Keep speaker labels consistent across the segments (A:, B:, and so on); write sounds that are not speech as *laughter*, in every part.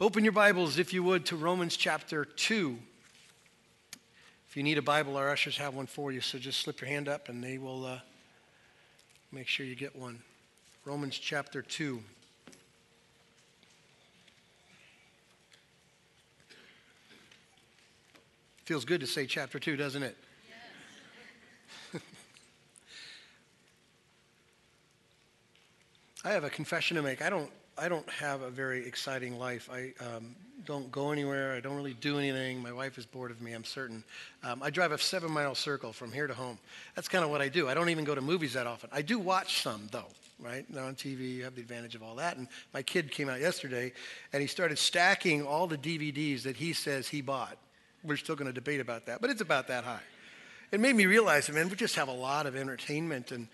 A: Open your Bibles, if you would, to Romans chapter 2. If you need a Bible, our ushers have one for you, so just slip your hand up and they will uh, make sure you get one. Romans chapter 2. Feels good to say chapter 2, doesn't it? Yes. *laughs* I have a confession to make. I don't I don't have a very exciting life. I um, don't go anywhere. I don't really do anything. My wife is bored of me, I'm certain. Um, I drive a seven mile circle from here to home. That's kind of what I do. I don't even go to movies that often. I do watch some, though, right? Now on TV, you have the advantage of all that. And my kid came out yesterday and he started stacking all the DVDs that he says he bought. We're still going to debate about that, but it's about that high. It made me realize, man, we just have a lot of entertainment and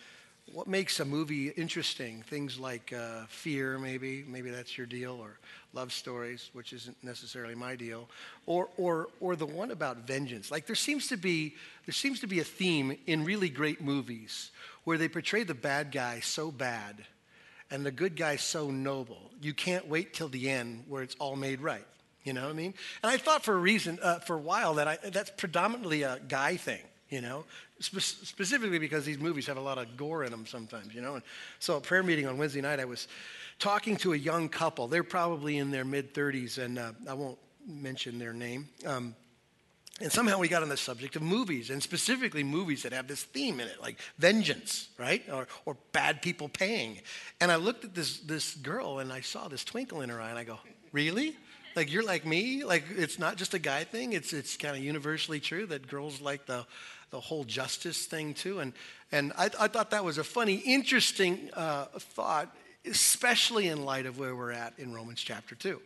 A: what makes a movie interesting? Things like uh, fear, maybe, maybe that's your deal, or love stories, which isn't necessarily my deal, or, or, or the one about vengeance. Like there seems to be there seems to be a theme in really great movies where they portray the bad guy so bad and the good guy so noble. You can't wait till the end where it's all made right. You know what I mean? And I thought for a reason, uh, for a while, that I, that's predominantly a guy thing you know, Spe- specifically because these movies have a lot of gore in them sometimes, you know. And so at prayer meeting on Wednesday night, I was talking to a young couple. They're probably in their mid 30s, and uh, I won't mention their name. Um, and somehow we got on the subject of movies, and specifically movies that have this theme in it, like vengeance, right? Or, or bad people paying. And I looked at this, this girl and I saw this twinkle in her eye, and I go, Really? Like you're like me? Like it's not just a guy thing, it's, it's kind of universally true that girls like the the whole justice thing too. And, and I, I thought that was a funny, interesting uh, thought, especially in light of where we're at in Romans chapter 2.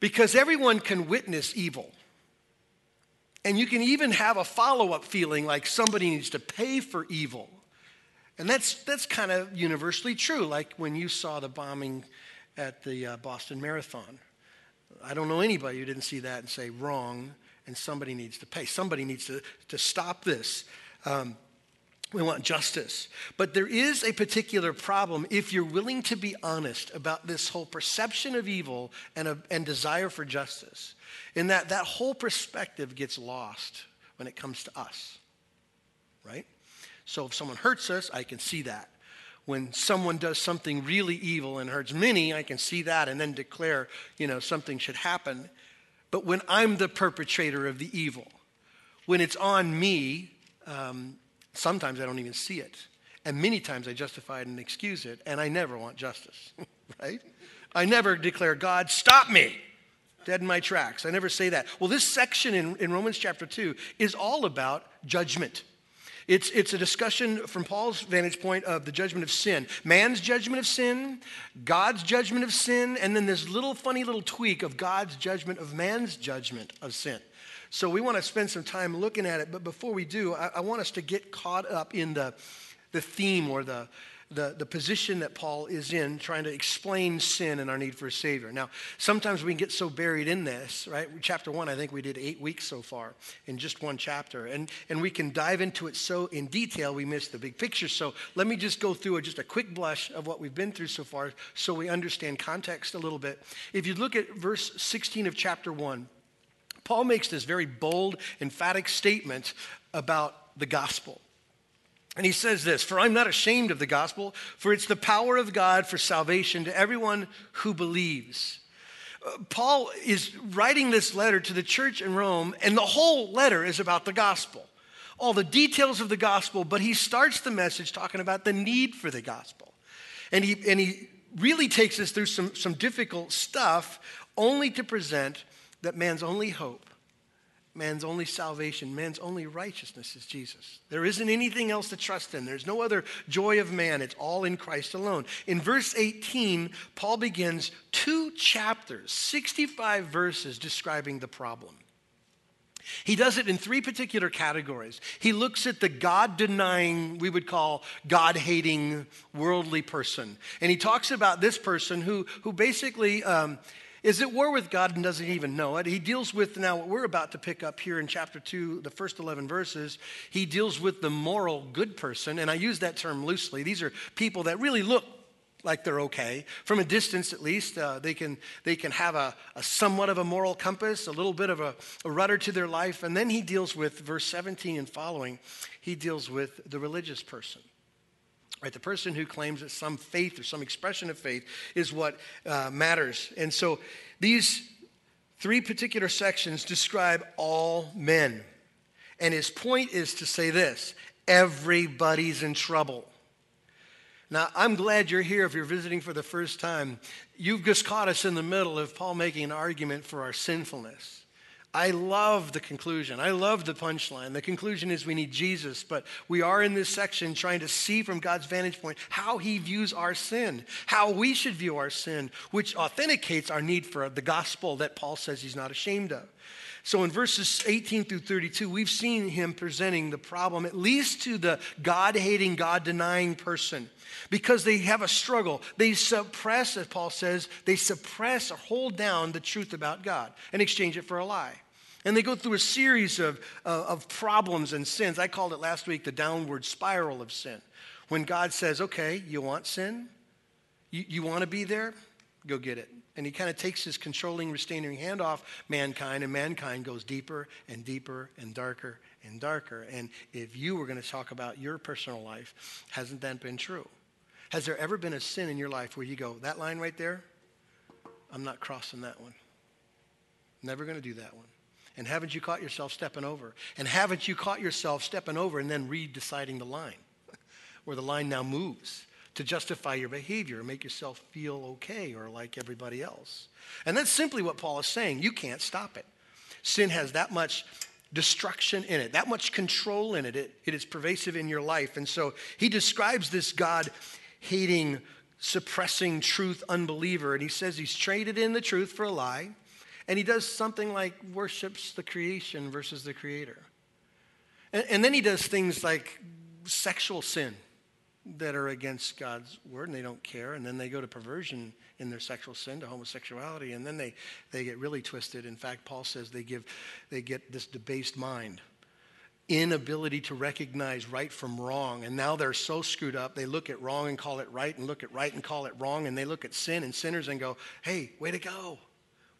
A: Because everyone can witness evil. And you can even have a follow up feeling like somebody needs to pay for evil. And that's, that's kind of universally true, like when you saw the bombing at the uh, Boston Marathon. I don't know anybody who didn't see that and say, wrong, and somebody needs to pay. Somebody needs to, to stop this. Um, we want justice. But there is a particular problem if you're willing to be honest about this whole perception of evil and, a, and desire for justice, in that that whole perspective gets lost when it comes to us, right? So if someone hurts us, I can see that. When someone does something really evil and hurts many, I can see that and then declare, you know, something should happen. But when I'm the perpetrator of the evil, when it's on me, um, sometimes I don't even see it. And many times I justify it and excuse it, and I never want justice, *laughs* right? I never declare, God, stop me, dead in my tracks. I never say that. Well, this section in, in Romans chapter 2 is all about judgment. It's, it's a discussion from Paul's vantage point of the judgment of sin man's judgment of sin, God's judgment of sin, and then this little funny little tweak of God's judgment of man's judgment of sin. So we want to spend some time looking at it, but before we do, I, I want us to get caught up in the, the theme or the, the, the position that Paul is in, trying to explain sin and our need for a Savior. Now, sometimes we can get so buried in this, right? Chapter one, I think we did eight weeks so far in just one chapter. And, and we can dive into it so in detail, we miss the big picture. So let me just go through a, just a quick blush of what we've been through so far so we understand context a little bit. If you look at verse 16 of chapter one, Paul makes this very bold, emphatic statement about the gospel. And he says this For I'm not ashamed of the gospel, for it's the power of God for salvation to everyone who believes. Uh, Paul is writing this letter to the church in Rome, and the whole letter is about the gospel. All the details of the gospel, but he starts the message talking about the need for the gospel. And he, and he really takes us through some, some difficult stuff, only to present that man's only hope man's only salvation, man's only righteousness is Jesus. There isn't anything else to trust in. There's no other joy of man. It's all in Christ alone. In verse 18, Paul begins two chapters, 65 verses describing the problem. He does it in three particular categories. He looks at the God denying, we would call God hating, worldly person. And he talks about this person who, who basically um, is at war with God and doesn't even know it. He deals with now what we're about to pick up here in chapter 2, the first 11 verses. He deals with the moral good person, and I use that term loosely. These are people that really look like they're okay. From a distance, at least, uh, they, can, they can have a, a, somewhat of a moral compass, a little bit of a, a rudder to their life. And then he deals with, verse 17 and following, he deals with the religious person. Right, the person who claims that some faith or some expression of faith is what uh, matters. And so these three particular sections describe all men. And his point is to say this everybody's in trouble. Now, I'm glad you're here if you're visiting for the first time. You've just caught us in the middle of Paul making an argument for our sinfulness. I love the conclusion. I love the punchline. The conclusion is we need Jesus, but we are in this section trying to see from God's vantage point how he views our sin, how we should view our sin, which authenticates our need for the gospel that Paul says he's not ashamed of. So in verses 18 through 32, we've seen him presenting the problem, at least to the God hating, God denying person, because they have a struggle. They suppress, as Paul says, they suppress or hold down the truth about God and exchange it for a lie. And they go through a series of, uh, of problems and sins. I called it last week the downward spiral of sin. When God says, okay, you want sin? You, you want to be there? Go get it. And he kind of takes his controlling, restraining hand off mankind, and mankind goes deeper and deeper and darker and darker. And if you were going to talk about your personal life, hasn't that been true? Has there ever been a sin in your life where you go, that line right there, I'm not crossing that one? Never going to do that one. And haven't you caught yourself stepping over? And haven't you caught yourself stepping over and then redeciding the line *laughs* where the line now moves to justify your behavior make yourself feel okay or like everybody else? And that's simply what Paul is saying. You can't stop it. Sin has that much destruction in it, that much control in it. it. It is pervasive in your life. And so he describes this God hating, suppressing truth unbeliever. And he says he's traded in the truth for a lie. And he does something like worships the creation versus the creator. And, and, then he does things like sexual sin that are against God's word and they don't care. And then they go to perversion in their sexual sin to homosexuality. And then they, they get really twisted. In fact, Paul says they, give, they get this debased mind inability to recognize right from wrong. And now they're so screwed up, they look at wrong and call it right, and look at right and call it wrong, and they look at sin and sinners and go, hey, way to go.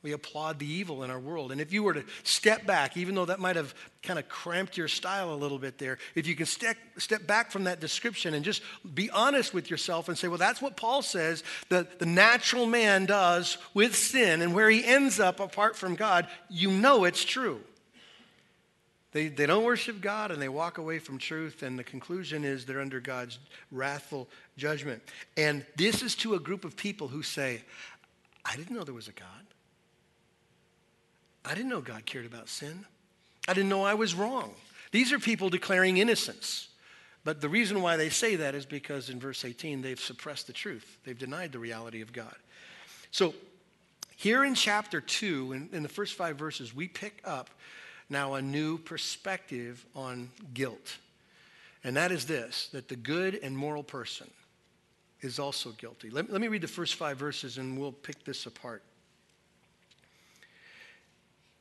A: We applaud the evil in our world. And if you were to step back, even though that might have kind of cramped your style a little bit there, if you can step, step back from that description and just be honest with yourself and say, well, that's what Paul says that the natural man does with sin and where he ends up apart from God, you know it's true. They, they don't worship God and they walk away from truth, and the conclusion is they're under God's wrathful judgment. And this is to a group of people who say, I didn't know there was a God. I didn't know God cared about sin. I didn't know I was wrong. These are people declaring innocence. But the reason why they say that is because in verse 18, they've suppressed the truth, they've denied the reality of God. So, here in chapter 2, in, in the first five verses, we pick up now a new perspective on guilt. And that is this that the good and moral person is also guilty. Let, let me read the first five verses and we'll pick this apart.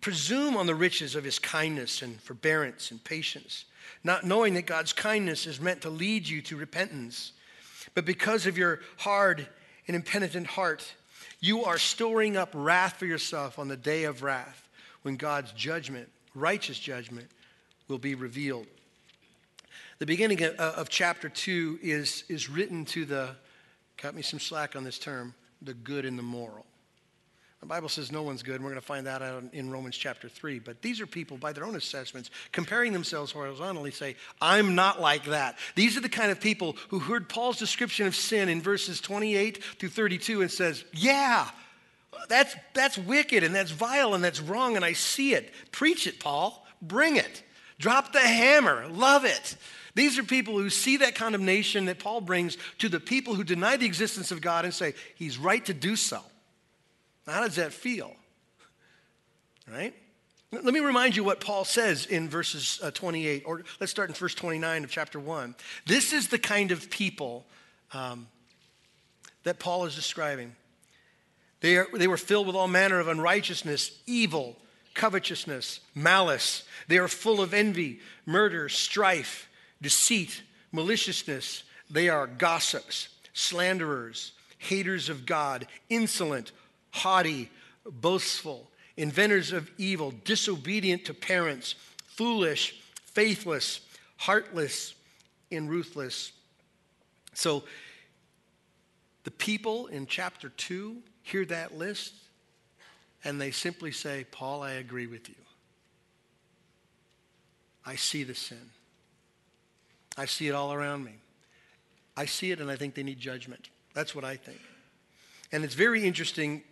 A: presume on the riches of his kindness and forbearance and patience, not knowing that God's kindness is meant to lead you to repentance. But because of your hard and impenitent heart, you are storing up wrath for yourself on the day of wrath when God's judgment, righteous judgment, will be revealed. The beginning of, uh, of chapter 2 is, is written to the, cut me some slack on this term, the good and the moral. The Bible says no one's good, and we're going to find that out in Romans chapter 3. But these are people, by their own assessments, comparing themselves horizontally, say, I'm not like that. These are the kind of people who heard Paul's description of sin in verses 28 through 32 and says, Yeah, that's, that's wicked, and that's vile, and that's wrong, and I see it. Preach it, Paul. Bring it. Drop the hammer. Love it. These are people who see that condemnation that Paul brings to the people who deny the existence of God and say, He's right to do so. How does that feel? Right? Let me remind you what Paul says in verses uh, 28, or let's start in verse 29 of chapter 1. This is the kind of people um, that Paul is describing. They, are, they were filled with all manner of unrighteousness, evil, covetousness, malice. They are full of envy, murder, strife, deceit, maliciousness. They are gossips, slanderers, haters of God, insolent, haughty, boastful, inventors of evil, disobedient to parents, foolish, faithless, heartless, and ruthless. So the people in chapter 2 hear that list and they simply say, Paul, I agree with you. I see the sin. I see it all around me. I see it and I think they need judgment. That's what I think. And it's very interesting.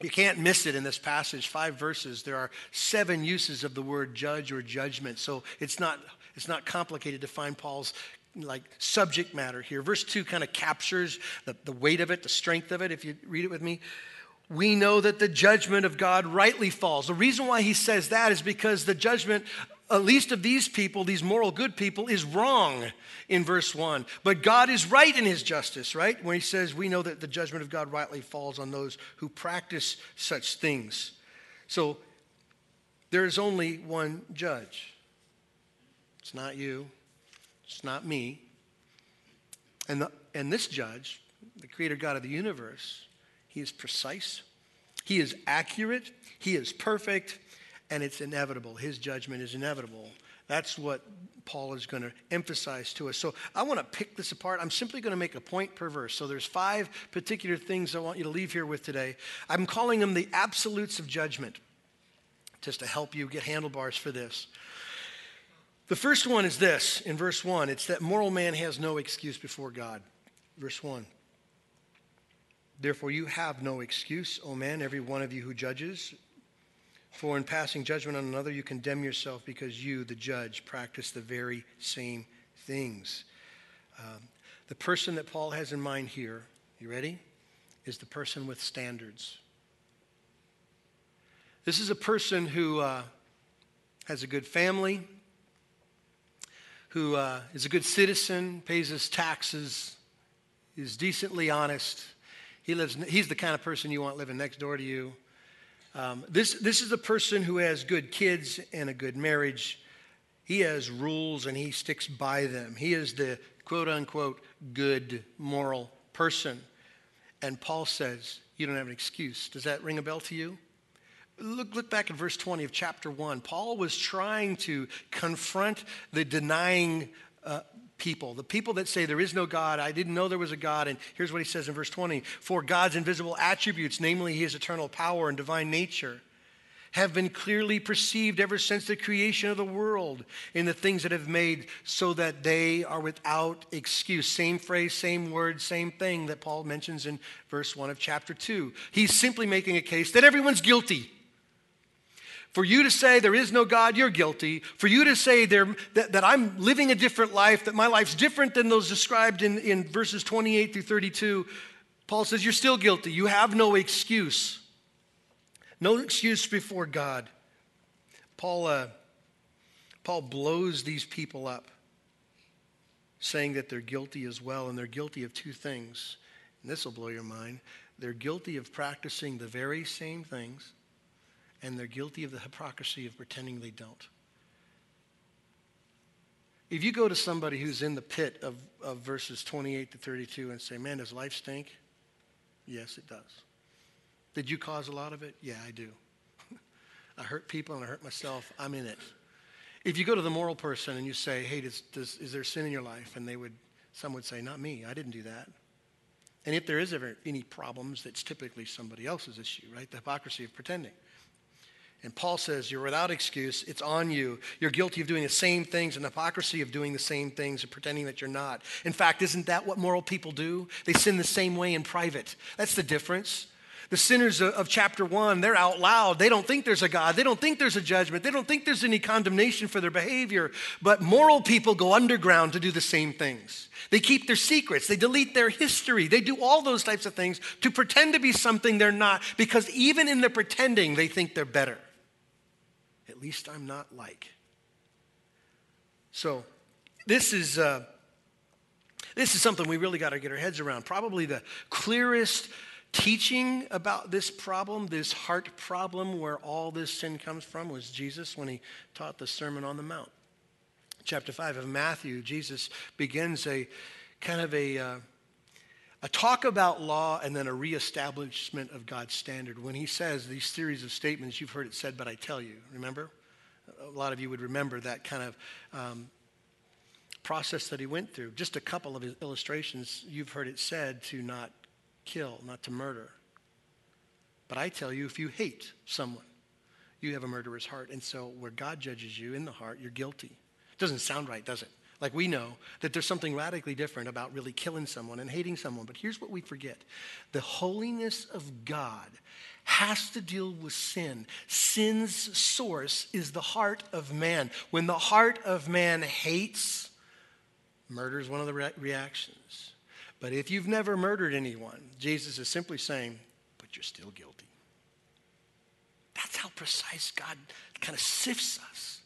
A: You can't miss it in this passage, five verses. There are seven uses of the word judge or judgment. So it's not, it's not complicated to find Paul's like subject matter here. Verse 2 kind of captures the, the weight of it, the strength of it, if you read it with me we know that the judgment of God rightly falls. The reason why he says that is because the judgment, at least of these people, these moral good people, is wrong in verse 1. But God is right in his justice, right? When he says, We know that the judgment of God rightly falls on those who practice such things. So there is only one judge. It's not you, it's not me. And, the, and this judge, the creator God of the universe, he is precise, He is accurate, He is perfect, and it's inevitable. His judgment is inevitable. That's what Paul is going to emphasize to us. So I want to pick this apart. I'm simply going to make a point per verse. So there's five particular things I want you to leave here with today. I'm calling them the absolutes of judgment, just to help you get handlebars for this. The first one is this in verse 1 it's that moral man has no excuse before God. Verse 1. Therefore, you have no excuse, O man, every one of you who judges. For in passing judgment on another, you condemn yourself because you, the judge, practice the very same things. Um, the person that Paul has in mind here, you ready? Is the person with standards. This is a person who uh, has a good family, who uh, is a good citizen, pays his taxes, is decently honest he lives, he's the kind of person you want living next door to you. Um, this, this is a person who has good kids and a good marriage. He has rules and he sticks by them. He is the quote unquote good moral person. And Paul says, You don't have an excuse. Does that ring a bell to you? Look, look back at verse 20 of chapter 1. Paul was trying to confront the denying uh, people, the people that say there is no God, I didn't know there was a God. And here's what he says in verse 20 For God's invisible attributes, namely his eternal power and divine nature, have been clearly perceived ever since the creation of the world in the things that have made, so that they are without excuse. Same phrase, same word, same thing that Paul mentions in verse 1 of chapter 2. He's simply making a case that everyone's guilty. For you to say there is no God, you're guilty. For you to say there, that, that I'm living a different life, that my life's different than those described in, in verses 28 through 32, Paul says you're still guilty. You have no excuse. No excuse before God. Paul, uh, Paul blows these people up, saying that they're guilty as well, and they're guilty of two things. And this will blow your mind. They're guilty of practicing the very same things and they're guilty of the hypocrisy of pretending they don't. If you go to somebody who's in the pit of, of verses 28 to 32 and say, Man, does life stink? Yes, it does. Did you cause a lot of it? Yeah, I do. *laughs* I hurt people and I hurt myself. I'm in it. If you go to the moral person and you say, Hey, does, does, is there sin in your life? And they would, some would say, Not me. I didn't do that. And if there is ever any problems, that's typically somebody else's issue, right? The hypocrisy of pretending. And Paul says, You're without excuse. It's on you. You're guilty of doing the same things and hypocrisy of doing the same things and pretending that you're not. In fact, isn't that what moral people do? They sin the same way in private. That's the difference. The sinners of, chapter one, they're out loud. They don't think there's a God. They don't think there's a judgment. They don't think there's any condemnation for their behavior. But moral people go underground to do the same things. They keep their secrets. They delete their history. They do all those types of things to pretend to be something they're not because even in their pretending, they think they're better. At least I'm not like. So, this is. Uh, this is something we really got to get our heads around. Probably the clearest teaching about this problem, this heart problem where all this sin comes from, was Jesus when he taught the Sermon on the Mount. Chapter 5 of Matthew, Jesus begins a kind of a, uh, a talk about law and then a reestablishment of God's standard. When he says these series of statements, you've heard it said, but I tell you, remember? A lot of you would remember that kind of um, process that he went through. Just a couple of his illustrations, you've heard it said to not kill, not to murder. But I tell you, if you hate someone, you have a murderer's heart. And so, where God judges you in the heart, you're guilty. Doesn't sound right, does it? Like we know that there's something radically different about really killing someone and hating someone. But here's what we forget the holiness of God has to deal with sin. Sin's source is the heart of man. When the heart of man hates, murder is one of the re- reactions. But if you've never murdered anyone, Jesus is simply saying, but you're still guilty. That's how precise God kind of sifts us.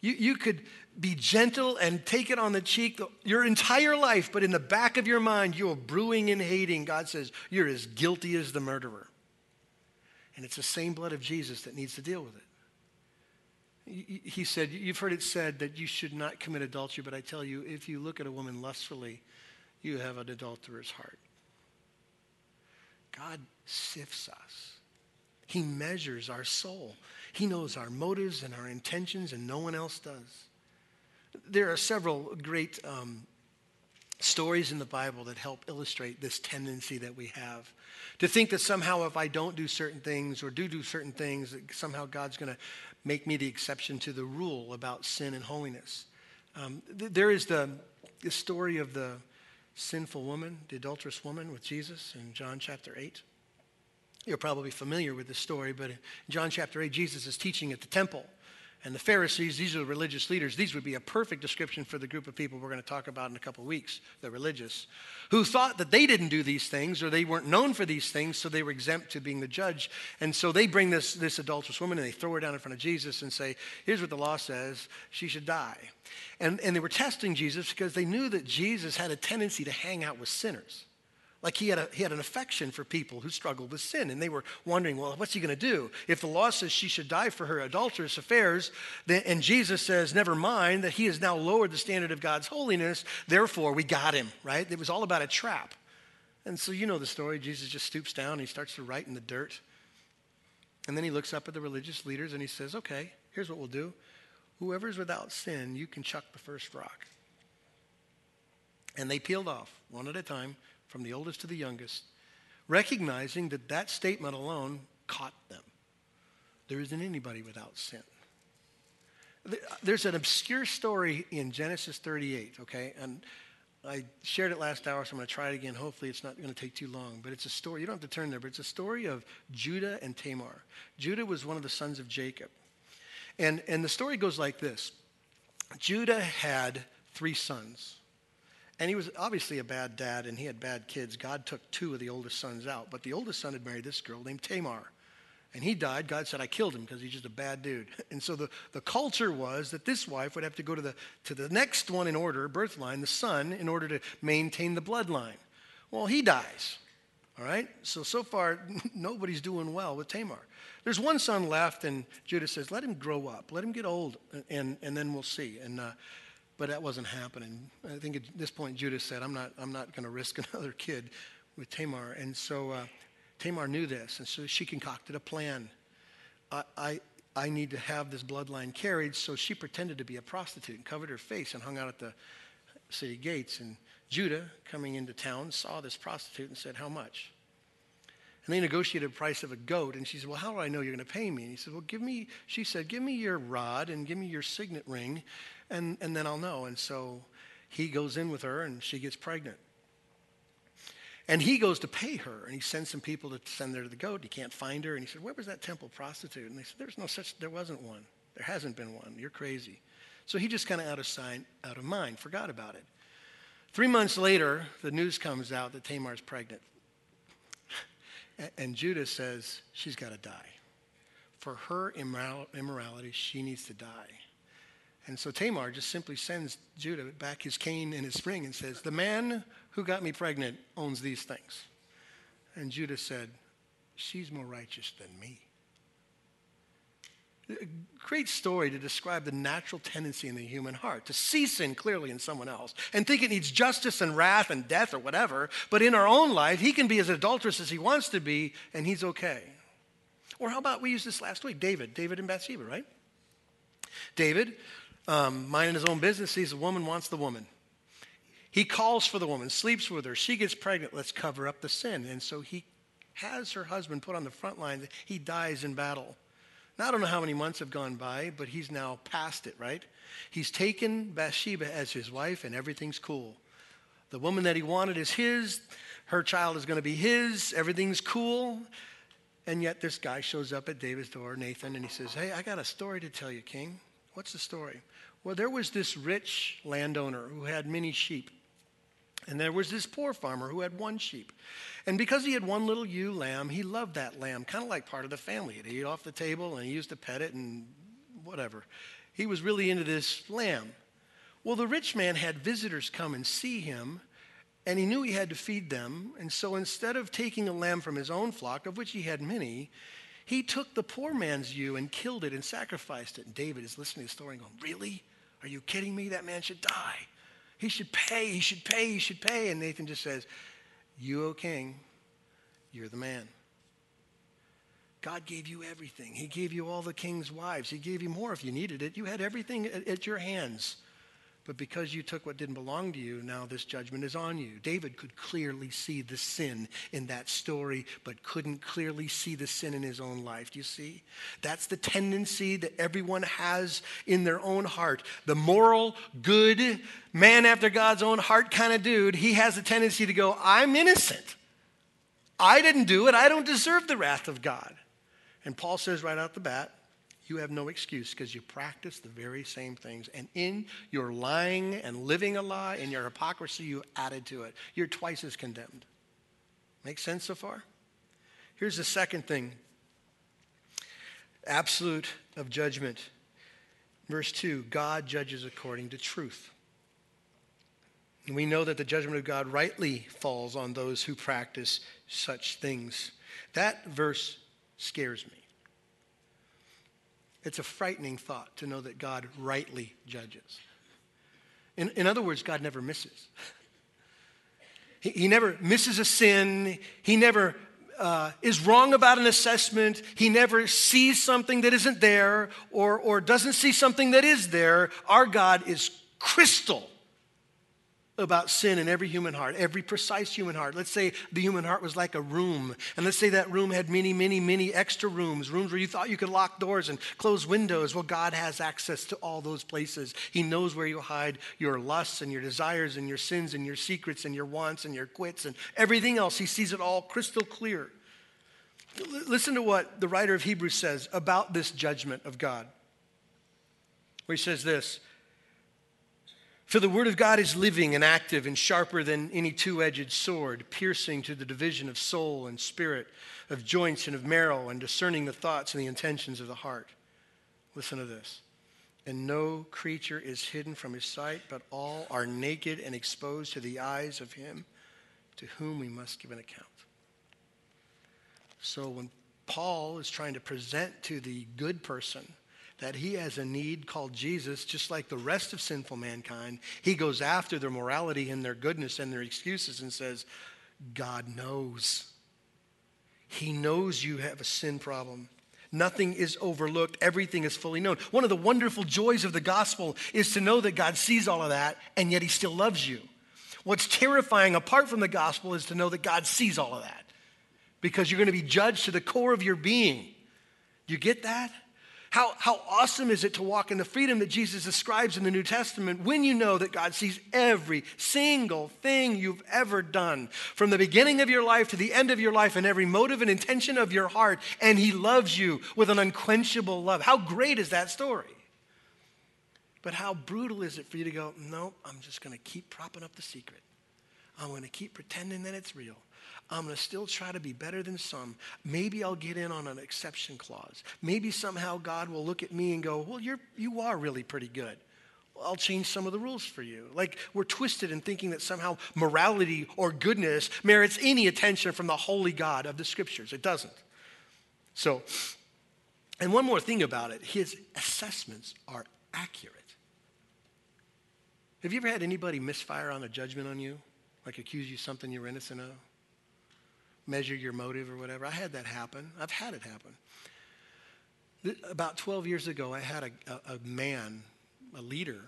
A: You, you could be gentle and take it on the cheek your entire life, but in the back of your mind, you're brewing and hating. God says, You're as guilty as the murderer. And it's the same blood of Jesus that needs to deal with it. He said, You've heard it said that you should not commit adultery, but I tell you, if you look at a woman lustfully, you have an adulterer's heart. God sifts us. He measures our soul. He knows our motives and our intentions, and no one else does. There are several great um, stories in the Bible that help illustrate this tendency that we have to think that somehow if I don't do certain things or do do certain things, that somehow God's going to make me the exception to the rule about sin and holiness. Um, th- there is the, the story of the sinful woman, the adulterous woman with Jesus in John chapter 8. You're probably familiar with this story, but in John chapter 8, Jesus is teaching at the temple. And the Pharisees, these are the religious leaders, these would be a perfect description for the group of people we're going to talk about in a couple of weeks, the religious, who thought that they didn't do these things or they weren't known for these things, so they were exempt to being the judge. And so they bring this, this adulterous woman and they throw her down in front of Jesus and say, Here's what the law says she should die. And, and they were testing Jesus because they knew that Jesus had a tendency to hang out with sinners. Like he had, a, he had an affection for people who struggled with sin. And they were wondering, well, what's he going to do? If the law says she should die for her adulterous affairs, then, and Jesus says, never mind, that he has now lowered the standard of God's holiness, therefore we got him, right? It was all about a trap. And so you know the story. Jesus just stoops down and he starts to write in the dirt. And then he looks up at the religious leaders and he says, okay, here's what we'll do. Whoever's without sin, you can chuck the first rock. And they peeled off one at a time from the oldest to the youngest, recognizing that that statement alone caught them. There isn't anybody without sin. There's an obscure story in Genesis 38, okay? And I shared it last hour, so I'm going to try it again. Hopefully, it's not going to take too long. But it's a story. You don't have to turn there, but it's a story of Judah and Tamar. Judah was one of the sons of Jacob. And, and the story goes like this Judah had three sons. And he was obviously a bad dad and he had bad kids. God took two of the oldest sons out. But the oldest son had married this girl named Tamar. And he died. God said, I killed him because he's just a bad dude. *laughs* And so the, the culture was that this wife would have to go to the, to the next one in order, birth line, the son, in order to maintain the bloodline. Well, he dies. All right? So, so far, *laughs* nobody's doing well with Tamar. There's one son left, and Judah says, let him grow up. Let him get old, and, and then we'll see. And uh, but that wasn't happening. I think at this point, Judah said, I'm not, I'm not going to risk *laughs* another kid with Tamar. And so uh, Tamar knew this, and so she concocted a plan. I, I, I need to have this bloodline carried, so she pretended to be a prostitute and covered her face and hung out at the city gates. And Judah, coming into town, saw this prostitute and said, How much? And they negotiated a price of a goat. And she said, Well, how do I know you're going to pay me? And he said, Well, give me, she said, Give me your rod and give me your signet ring, and, and then I'll know. And so he goes in with her and she gets pregnant. And he goes to pay her, and he sends some people to send her to the goat. He can't find her, and he said, "Where was that temple prostitute?" And they said, "There's no such. There wasn't one. There hasn't been one. You're crazy." So he just kind of out of sight, out of mind, forgot about it. Three months later, the news comes out that Tamar's pregnant, *laughs* and Judah says she's got to die. For her immorality, she needs to die. And so Tamar just simply sends Judah back his cane and his ring and says, The man who got me pregnant owns these things. And Judah said, She's more righteous than me. A great story to describe the natural tendency in the human heart to see sin clearly in someone else and think it needs justice and wrath and death or whatever. But in our own life, he can be as adulterous as he wants to be, and he's okay. Or how about we use this last week? David, David and Bathsheba, right? David um, minding his own business, sees a woman, wants the woman. He calls for the woman, sleeps with her. She gets pregnant. Let's cover up the sin. And so he has her husband put on the front line. He dies in battle. Now, I don't know how many months have gone by, but he's now past it, right? He's taken Bathsheba as his wife, and everything's cool. The woman that he wanted is his. Her child is going to be his. Everything's cool. And yet, this guy shows up at David's door, Nathan, and he says, Hey, I got a story to tell you, King. What's the story? Well, there was this rich landowner who had many sheep. And there was this poor farmer who had one sheep. And because he had one little ewe lamb, he loved that lamb, kind of like part of the family. He'd eat off the table and he used to pet it and whatever. He was really into this lamb. Well, the rich man had visitors come and see him, and he knew he had to feed them. And so instead of taking a lamb from his own flock, of which he had many, he took the poor man's ewe and killed it and sacrificed it. And David is listening to the story and going, Really? Are you kidding me? That man should die. He should pay, he should pay, he should pay. And Nathan just says, You, O king, you're the man. God gave you everything. He gave you all the king's wives. He gave you more if you needed it. You had everything at, at your hands. But because you took what didn't belong to you, now this judgment is on you. David could clearly see the sin in that story, but couldn't clearly see the sin in his own life. Do you see? That's the tendency that everyone has in their own heart. The moral, good, man after God's own heart kind of dude, he has a tendency to go, I'm innocent. I didn't do it. I don't deserve the wrath of God. And Paul says right out the bat, you have no excuse because you practice the very same things. And in your lying and living a lie and your hypocrisy, you added to it. You're twice as condemned. Make sense so far? Here's the second thing absolute of judgment. Verse 2 God judges according to truth. And we know that the judgment of God rightly falls on those who practice such things. That verse scares me. It's a frightening thought to know that God rightly judges. In, in other words, God never misses. He, he never misses a sin. He never uh, is wrong about an assessment. He never sees something that isn't there or, or doesn't see something that is there. Our God is crystal about sin in every human heart, every precise human heart. Let's say the human heart was like a room, and let's say that room had many, many, many extra rooms, rooms where you thought you could lock doors and close windows. Well, God has access to all those places. He knows where you hide your lusts and your desires and your sins and your secrets and your wants and your quits and everything else. He sees it all crystal clear. Listen to what the writer of Hebrews says about this judgment of God, where he says this for the word of God is living and active and sharper than any two edged sword, piercing to the division of soul and spirit, of joints and of marrow, and discerning the thoughts and the intentions of the heart. Listen to this. And no creature is hidden from his sight, but all are naked and exposed to the eyes of him to whom we must give an account. So when Paul is trying to present to the good person, that he has a need called Jesus, just like the rest of sinful mankind. He goes after their morality and their goodness and their excuses and says, God knows. He knows you have a sin problem. Nothing is overlooked. Everything is fully known. One of the wonderful joys of the gospel is to know that God sees all of that and yet he still loves you. What's terrifying apart from the gospel is to know that God sees all of that because you're going to be judged to the core of your being. You get that? How, how awesome is it to walk in the freedom that Jesus describes in the New Testament when you know that God sees every single thing you've ever done, from the beginning of your life to the end of your life, and every motive and intention of your heart, and He loves you with an unquenchable love? How great is that story? But how brutal is it for you to go, no, I'm just going to keep propping up the secret. I'm going to keep pretending that it's real. I'm going to still try to be better than some. Maybe I'll get in on an exception clause. Maybe somehow God will look at me and go, Well, you're, you are really pretty good. I'll change some of the rules for you. Like we're twisted in thinking that somehow morality or goodness merits any attention from the holy God of the scriptures. It doesn't. So, and one more thing about it his assessments are accurate. Have you ever had anybody misfire on a judgment on you? Like accuse you something you're innocent of? measure your motive or whatever. I had that happen. I've had it happen. About 12 years ago, I had a, a, a man, a leader,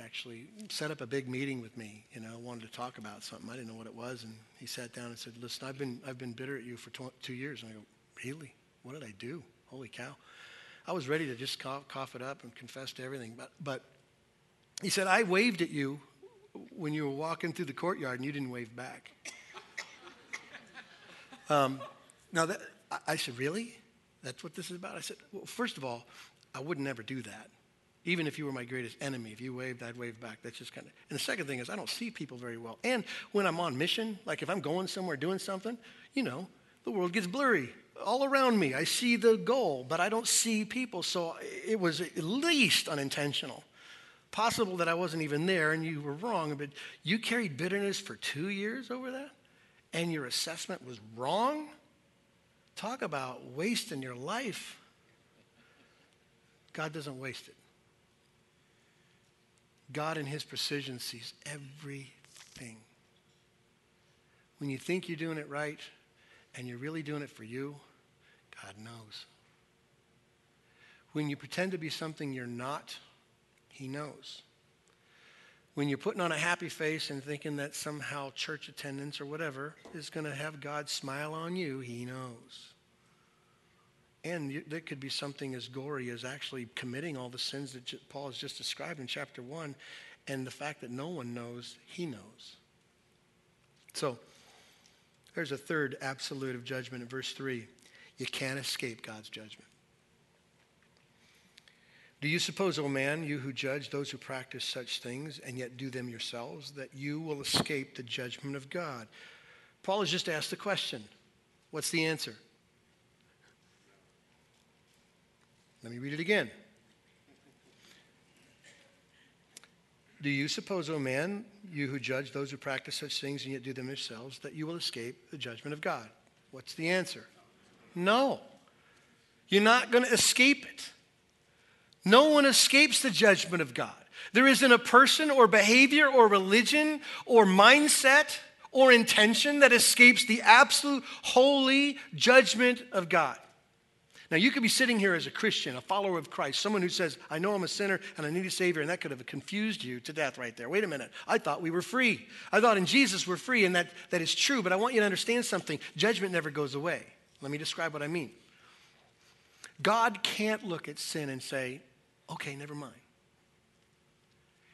A: actually, set up a big meeting with me. You know, wanted to talk about something. I didn't know what it was, and he sat down and said, "Listen, I've been I've been bitter at you for tw- two years." And I go, "Really? What did I do? Holy cow!" I was ready to just cough, cough it up and confess to everything, but but he said, "I waved at you when you were walking through the courtyard, and you didn't wave back." *laughs* Um, now, that, I said, Really? That's what this is about? I said, Well, first of all, I would never do that. Even if you were my greatest enemy, if you waved, I'd wave back. That's just kind of. And the second thing is, I don't see people very well. And when I'm on mission, like if I'm going somewhere doing something, you know, the world gets blurry all around me. I see the goal, but I don't see people. So it was at least unintentional. Possible that I wasn't even there and you were wrong, but you carried bitterness for two years over that? and your assessment was wrong, talk about wasting your life. God doesn't waste it. God, in his precision, sees everything. When you think you're doing it right and you're really doing it for you, God knows. When you pretend to be something you're not, he knows when you're putting on a happy face and thinking that somehow church attendance or whatever is going to have God smile on you, He knows. And that could be something as gory as actually committing all the sins that Paul has just described in chapter 1 and the fact that no one knows, He knows. So, there's a third absolute of judgment in verse 3. You can't escape God's judgment. Do you suppose, O man, you who judge those who practice such things and yet do them yourselves, that you will escape the judgment of God? Paul has just asked the question. What's the answer? Let me read it again. Do you suppose, O man, you who judge those who practice such things and yet do them yourselves, that you will escape the judgment of God? What's the answer? No. You're not going to escape it. No one escapes the judgment of God. There isn't a person or behavior or religion or mindset or intention that escapes the absolute holy judgment of God. Now, you could be sitting here as a Christian, a follower of Christ, someone who says, I know I'm a sinner and I need a Savior, and that could have confused you to death right there. Wait a minute. I thought we were free. I thought in Jesus we're free, and that, that is true, but I want you to understand something. Judgment never goes away. Let me describe what I mean. God can't look at sin and say, Okay, never mind.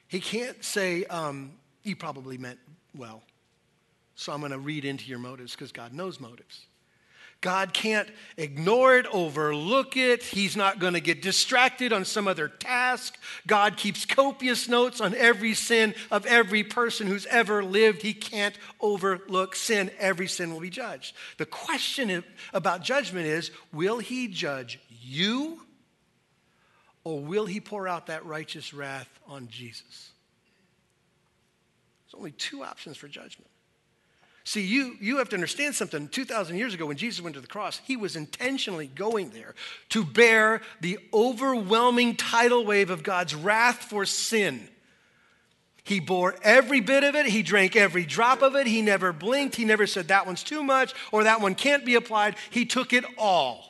A: He can't say, um, you probably meant well. So I'm going to read into your motives because God knows motives. God can't ignore it, overlook it. He's not going to get distracted on some other task. God keeps copious notes on every sin of every person who's ever lived. He can't overlook sin. Every sin will be judged. The question about judgment is will he judge you or will he pour out that righteous wrath on Jesus? There's only two options for judgment. See, you, you have to understand something. 2,000 years ago, when Jesus went to the cross, he was intentionally going there to bear the overwhelming tidal wave of God's wrath for sin. He bore every bit of it. He drank every drop of it. He never blinked. He never said, that one's too much or that one can't be applied. He took it all.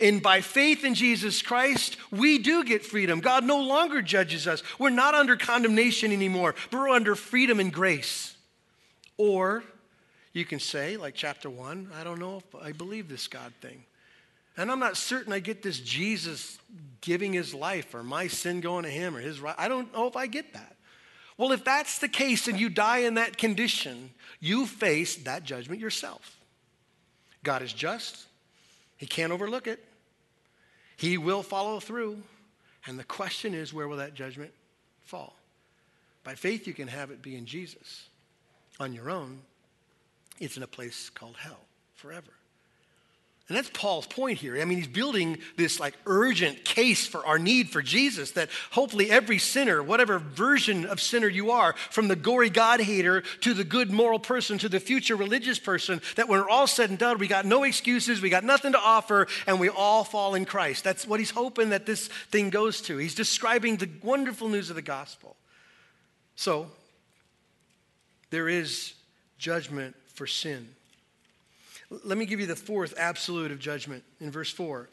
A: And by faith in Jesus Christ, we do get freedom. God no longer judges us. We're not under condemnation anymore, but we're under freedom and grace. Or you can say, like chapter one, I don't know if I believe this God thing. And I'm not certain I get this Jesus giving his life or my sin going to him or his right. I don't know if I get that. Well, if that's the case and you die in that condition, you face that judgment yourself. God is just, He can't overlook it, He will follow through. And the question is, where will that judgment fall? By faith, you can have it be in Jesus. On your own, it's in a place called hell forever. And that's Paul's point here. I mean, he's building this like urgent case for our need for Jesus that hopefully every sinner, whatever version of sinner you are, from the gory God hater to the good moral person to the future religious person, that when we're all said and done, we got no excuses, we got nothing to offer, and we all fall in Christ. That's what he's hoping that this thing goes to. He's describing the wonderful news of the gospel. So, there is judgment for sin. Let me give you the fourth absolute of judgment in verse 4.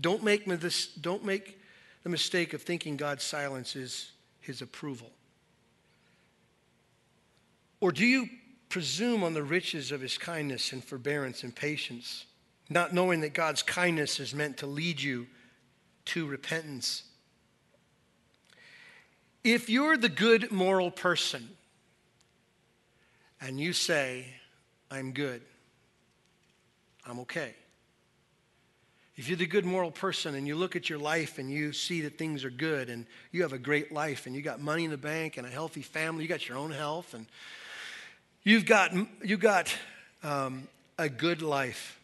A: Don't make, this, don't make the mistake of thinking God's silence is his approval. Or do you presume on the riches of his kindness and forbearance and patience, not knowing that God's kindness is meant to lead you to repentance? If you're the good moral person and you say, I'm good, I'm okay. If you're the good moral person and you look at your life and you see that things are good and you have a great life and you got money in the bank and a healthy family, you got your own health and you've got, you got um, a good life.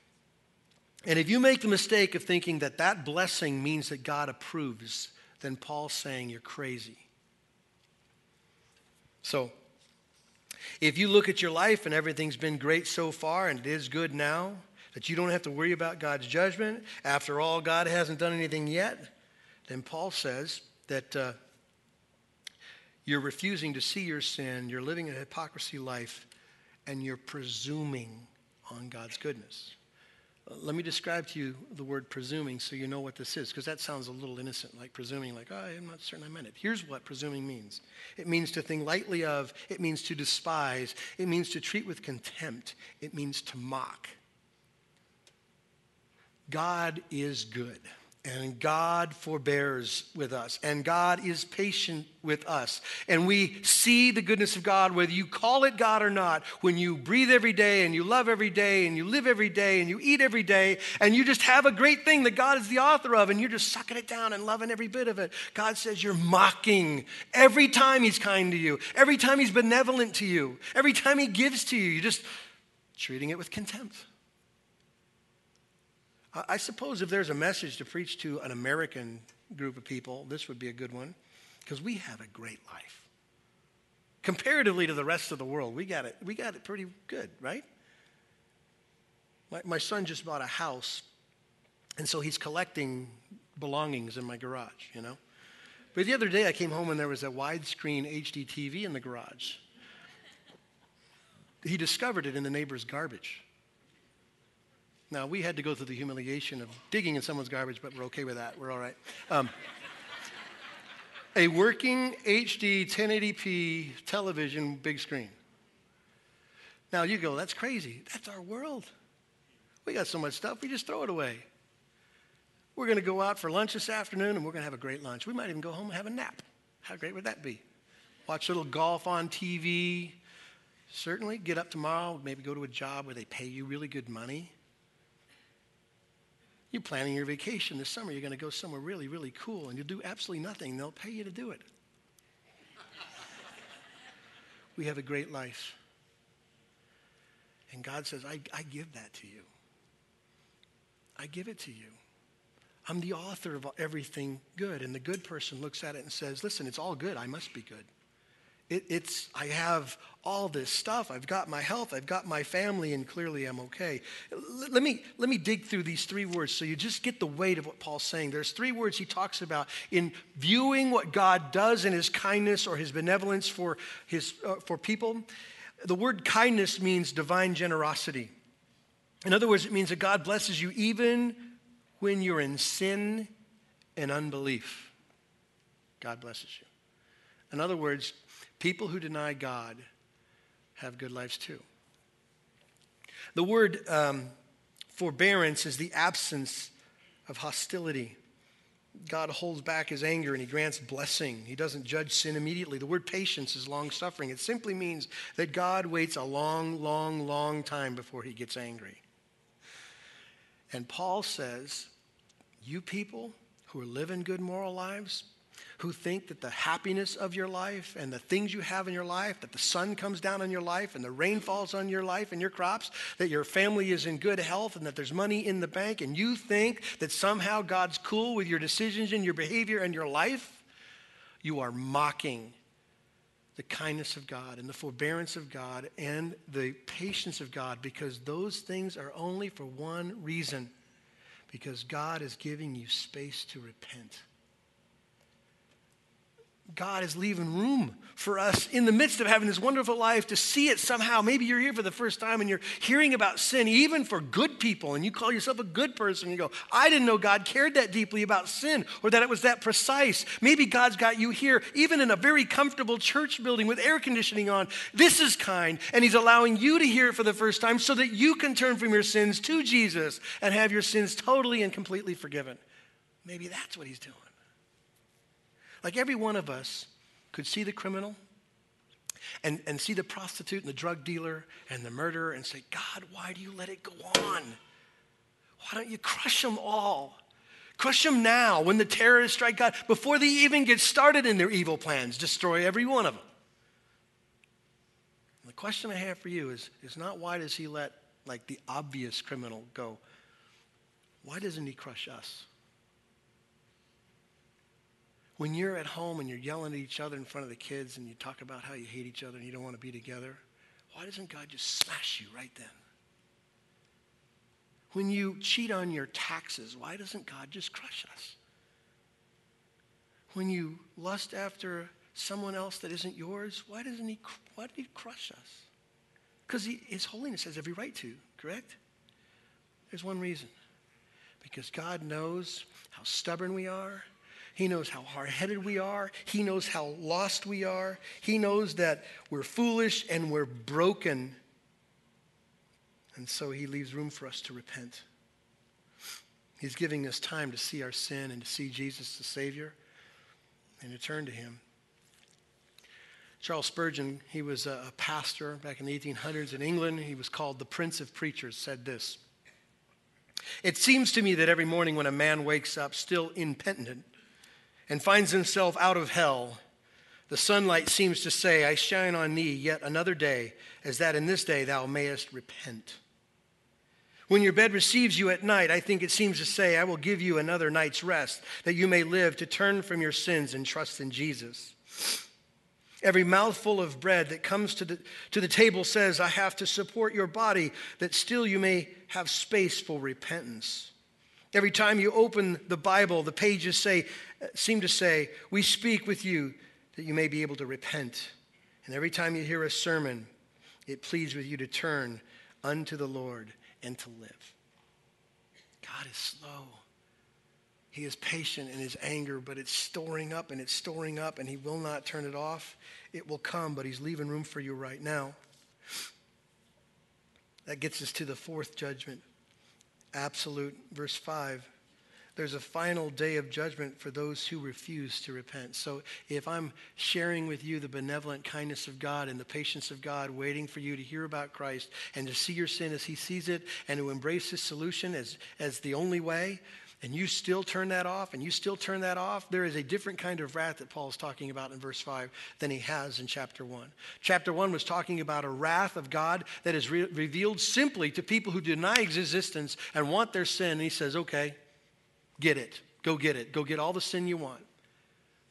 A: And if you make the mistake of thinking that that blessing means that God approves, then Paul's saying you're crazy. So, if you look at your life and everything's been great so far and it is good now, that you don't have to worry about God's judgment. After all, God hasn't done anything yet. Then Paul says that uh, you're refusing to see your sin, you're living a hypocrisy life, and you're presuming on God's goodness. Let me describe to you the word presuming so you know what this is, because that sounds a little innocent, like presuming, like, oh, I'm not certain I meant it. Here's what presuming means it means to think lightly of, it means to despise, it means to treat with contempt, it means to mock. God is good. And God forbears with us, and God is patient with us. And we see the goodness of God, whether you call it God or not, when you breathe every day, and you love every day, and you live every day, and you eat every day, and you just have a great thing that God is the author of, and you're just sucking it down and loving every bit of it. God says you're mocking every time He's kind to you, every time He's benevolent to you, every time He gives to you, you're just treating it with contempt. I suppose if there's a message to preach to an American group of people, this would be a good one because we have a great life. Comparatively to the rest of the world, we got it, we got it pretty good, right? My, my son just bought a house, and so he's collecting belongings in my garage, you know? But the other day I came home and there was a widescreen HD TV in the garage. He discovered it in the neighbor's garbage. Now, we had to go through the humiliation of digging in someone's garbage, but we're okay with that. We're all right. Um, a working HD 1080p television big screen. Now, you go, that's crazy. That's our world. We got so much stuff, we just throw it away. We're going to go out for lunch this afternoon and we're going to have a great lunch. We might even go home and have a nap. How great would that be? Watch a little golf on TV. Certainly get up tomorrow, maybe go to a job where they pay you really good money. You're planning your vacation this summer. You're going to go somewhere really, really cool, and you'll do absolutely nothing. They'll pay you to do it. *laughs* we have a great life. And God says, I, I give that to you. I give it to you. I'm the author of everything good. And the good person looks at it and says, Listen, it's all good. I must be good. It, it's, I have all this stuff. I've got my health. I've got my family, and clearly I'm okay. Let me, let me dig through these three words so you just get the weight of what Paul's saying. There's three words he talks about in viewing what God does in his kindness or his benevolence for, his, uh, for people. The word kindness means divine generosity. In other words, it means that God blesses you even when you're in sin and unbelief. God blesses you. In other words, People who deny God have good lives too. The word um, forbearance is the absence of hostility. God holds back his anger and he grants blessing. He doesn't judge sin immediately. The word patience is long suffering. It simply means that God waits a long, long, long time before he gets angry. And Paul says, You people who are living good moral lives, who think that the happiness of your life and the things you have in your life, that the sun comes down on your life and the rain falls on your life and your crops, that your family is in good health and that there's money in the bank, and you think that somehow God's cool with your decisions and your behavior and your life, you are mocking the kindness of God and the forbearance of God and the patience of God because those things are only for one reason because God is giving you space to repent. God is leaving room for us in the midst of having this wonderful life to see it somehow. Maybe you're here for the first time and you're hearing about sin, even for good people, and you call yourself a good person. You go, I didn't know God cared that deeply about sin or that it was that precise. Maybe God's got you here, even in a very comfortable church building with air conditioning on. This is kind, and He's allowing you to hear it for the first time so that you can turn from your sins to Jesus and have your sins totally and completely forgiven. Maybe that's what He's doing. Like every one of us could see the criminal and, and see the prostitute and the drug dealer and the murderer and say, God, why do you let it go on? Why don't you crush them all? Crush them now when the terrorists strike God, before they even get started in their evil plans, destroy every one of them. And the question I have for you is, is not why does he let like the obvious criminal go? Why doesn't he crush us? When you're at home and you're yelling at each other in front of the kids and you talk about how you hate each other and you don't want to be together, why doesn't God just smash you right then? When you cheat on your taxes, why doesn't God just crush us? When you lust after someone else that isn't yours, why doesn't he, why did he crush us? Because his holiness has every right to, correct? There's one reason. Because God knows how stubborn we are he knows how hard headed we are. He knows how lost we are. He knows that we're foolish and we're broken. And so he leaves room for us to repent. He's giving us time to see our sin and to see Jesus the Savior and to turn to him. Charles Spurgeon, he was a pastor back in the 1800s in England. He was called the Prince of Preachers, said this. It seems to me that every morning when a man wakes up still impenitent, and finds himself out of hell, the sunlight seems to say, I shine on thee yet another day, as that in this day thou mayest repent. When your bed receives you at night, I think it seems to say, I will give you another night's rest, that you may live to turn from your sins and trust in Jesus. Every mouthful of bread that comes to the, to the table says, I have to support your body, that still you may have space for repentance. Every time you open the Bible, the pages say, seem to say, We speak with you that you may be able to repent. And every time you hear a sermon, it pleads with you to turn unto the Lord and to live. God is slow. He is patient in his anger, but it's storing up and it's storing up, and he will not turn it off. It will come, but he's leaving room for you right now. That gets us to the fourth judgment absolute. Verse 5 there's a final day of judgment for those who refuse to repent. So if I'm sharing with you the benevolent kindness of God and the patience of God, waiting for you to hear about Christ and to see your sin as he sees it and to embrace his solution as, as the only way, and you still turn that off and you still turn that off, there is a different kind of wrath that Paul is talking about in verse 5 than he has in chapter 1. Chapter 1 was talking about a wrath of God that is re- revealed simply to people who deny existence and want their sin. And he says, okay, get it. Go get it. Go get all the sin you want.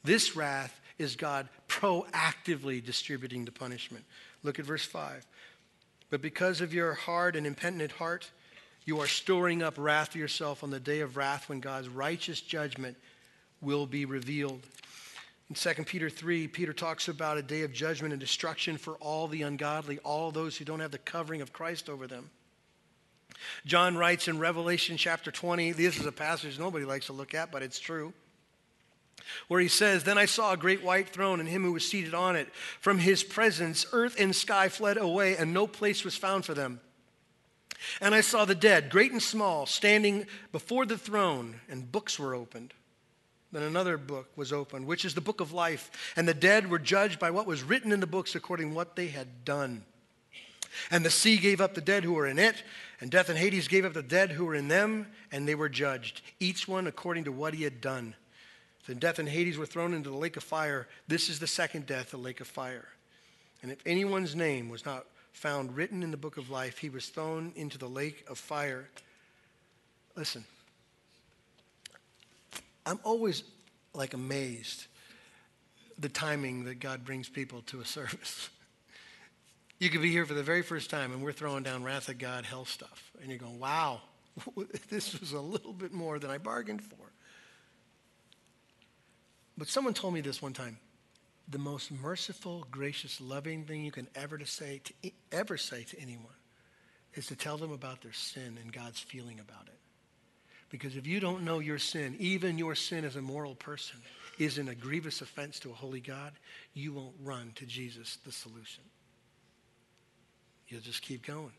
A: This wrath is God proactively distributing the punishment. Look at verse 5. But because of your hard and impenitent heart, you are storing up wrath for yourself on the day of wrath when God's righteous judgment will be revealed. In 2 Peter 3, Peter talks about a day of judgment and destruction for all the ungodly, all those who don't have the covering of Christ over them. John writes in Revelation chapter 20, this is a passage nobody likes to look at, but it's true, where he says, Then I saw a great white throne and him who was seated on it. From his presence, earth and sky fled away, and no place was found for them. And I saw the dead, great and small, standing before the throne, and books were opened. Then another book was opened, which is the book of life. And the dead were judged by what was written in the books according to what they had done. And the sea gave up the dead who were in it, and death and Hades gave up the dead who were in them, and they were judged, each one according to what he had done. Then death and Hades were thrown into the lake of fire. This is the second death, the lake of fire. And if anyone's name was not found written in the book of life, he was thrown into the lake of fire. Listen, I'm always like amazed the timing that God brings people to a service. *laughs* You could be here for the very first time and we're throwing down wrath of God, hell stuff. And you're going, wow, *laughs* this was a little bit more than I bargained for. But someone told me this one time. The most merciful, gracious, loving thing you can ever to say to ever say to anyone is to tell them about their sin and God's feeling about it. Because if you don't know your sin, even your sin as a moral person, is in a grievous offense to a holy God, you won't run to Jesus, the solution. You'll just keep going.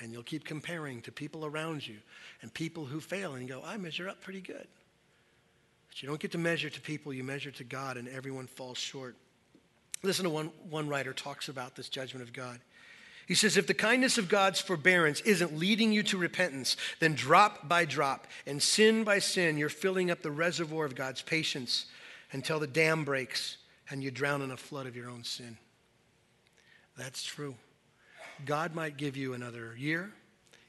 A: And you'll keep comparing to people around you and people who fail and go, I measure up pretty good. But you don't get to measure to people, you measure to God, and everyone falls short. Listen to one, one writer talks about this judgment of God. He says, if the kindness of God's forbearance isn't leading you to repentance, then drop by drop and sin by sin, you're filling up the reservoir of God's patience until the dam breaks and you drown in a flood of your own sin. That's true. God might give you another year,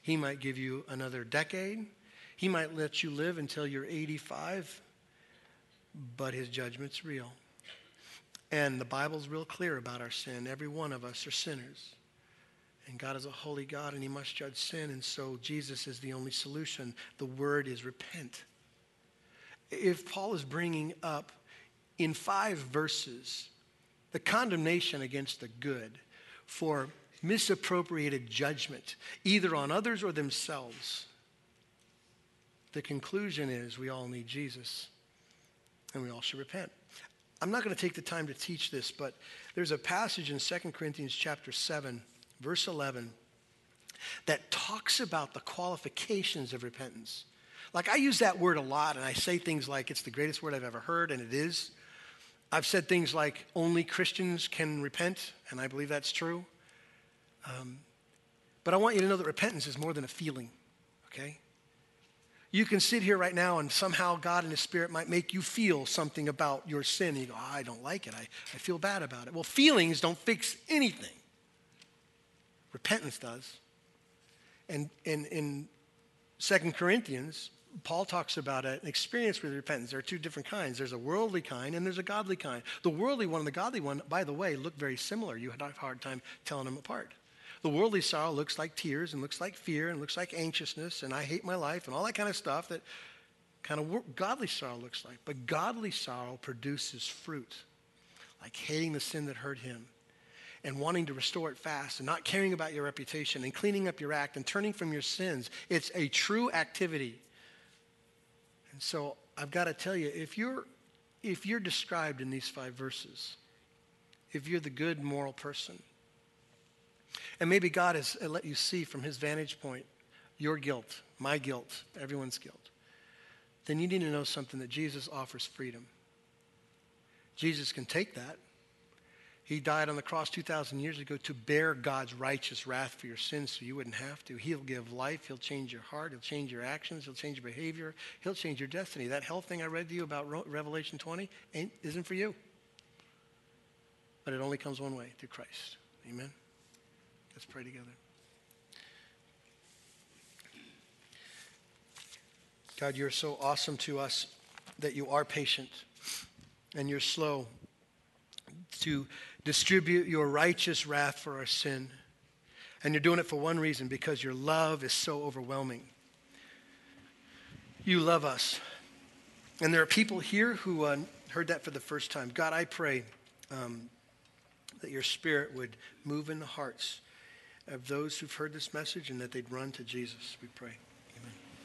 A: He might give you another decade, He might let you live until you're 85, but His judgment's real. And the Bible's real clear about our sin. Every one of us are sinners. And God is a holy God and he must judge sin. And so Jesus is the only solution. The word is repent. If Paul is bringing up in five verses the condemnation against the good for misappropriated judgment, either on others or themselves, the conclusion is we all need Jesus and we all should repent. I'm not going to take the time to teach this, but there's a passage in 2 Corinthians chapter 7, verse 11, that talks about the qualifications of repentance. Like I use that word a lot, and I say things like it's the greatest word I've ever heard, and it is. I've said things like only Christians can repent, and I believe that's true. Um, but I want you to know that repentance is more than a feeling, okay? You can sit here right now and somehow God and His Spirit might make you feel something about your sin. And you go, oh, I don't like it. I, I feel bad about it. Well, feelings don't fix anything. Repentance does. And in, in 2 Corinthians, Paul talks about an experience with repentance. There are two different kinds. There's a worldly kind and there's a godly kind. The worldly one and the godly one, by the way, look very similar. You had a hard time telling them apart. The worldly sorrow looks like tears and looks like fear and looks like anxiousness and I hate my life and all that kind of stuff that kind of godly sorrow looks like. But godly sorrow produces fruit, like hating the sin that hurt him and wanting to restore it fast and not caring about your reputation and cleaning up your act and turning from your sins. It's a true activity. And so I've got to tell you, if you're, if you're described in these five verses, if you're the good moral person, and maybe God has let you see from his vantage point your guilt, my guilt, everyone's guilt. Then you need to know something that Jesus offers freedom. Jesus can take that. He died on the cross 2,000 years ago to bear God's righteous wrath for your sins so you wouldn't have to. He'll give life. He'll change your heart. He'll change your actions. He'll change your behavior. He'll change your destiny. That hell thing I read to you about Revelation 20 ain't, isn't for you. But it only comes one way through Christ. Amen. Let's pray together. God, you're so awesome to us that you are patient and you're slow to distribute your righteous wrath for our sin. And you're doing it for one reason because your love is so overwhelming. You love us. And there are people here who uh, heard that for the first time. God, I pray um, that your spirit would move in the hearts of those who've heard this message and that they'd run to Jesus. We pray.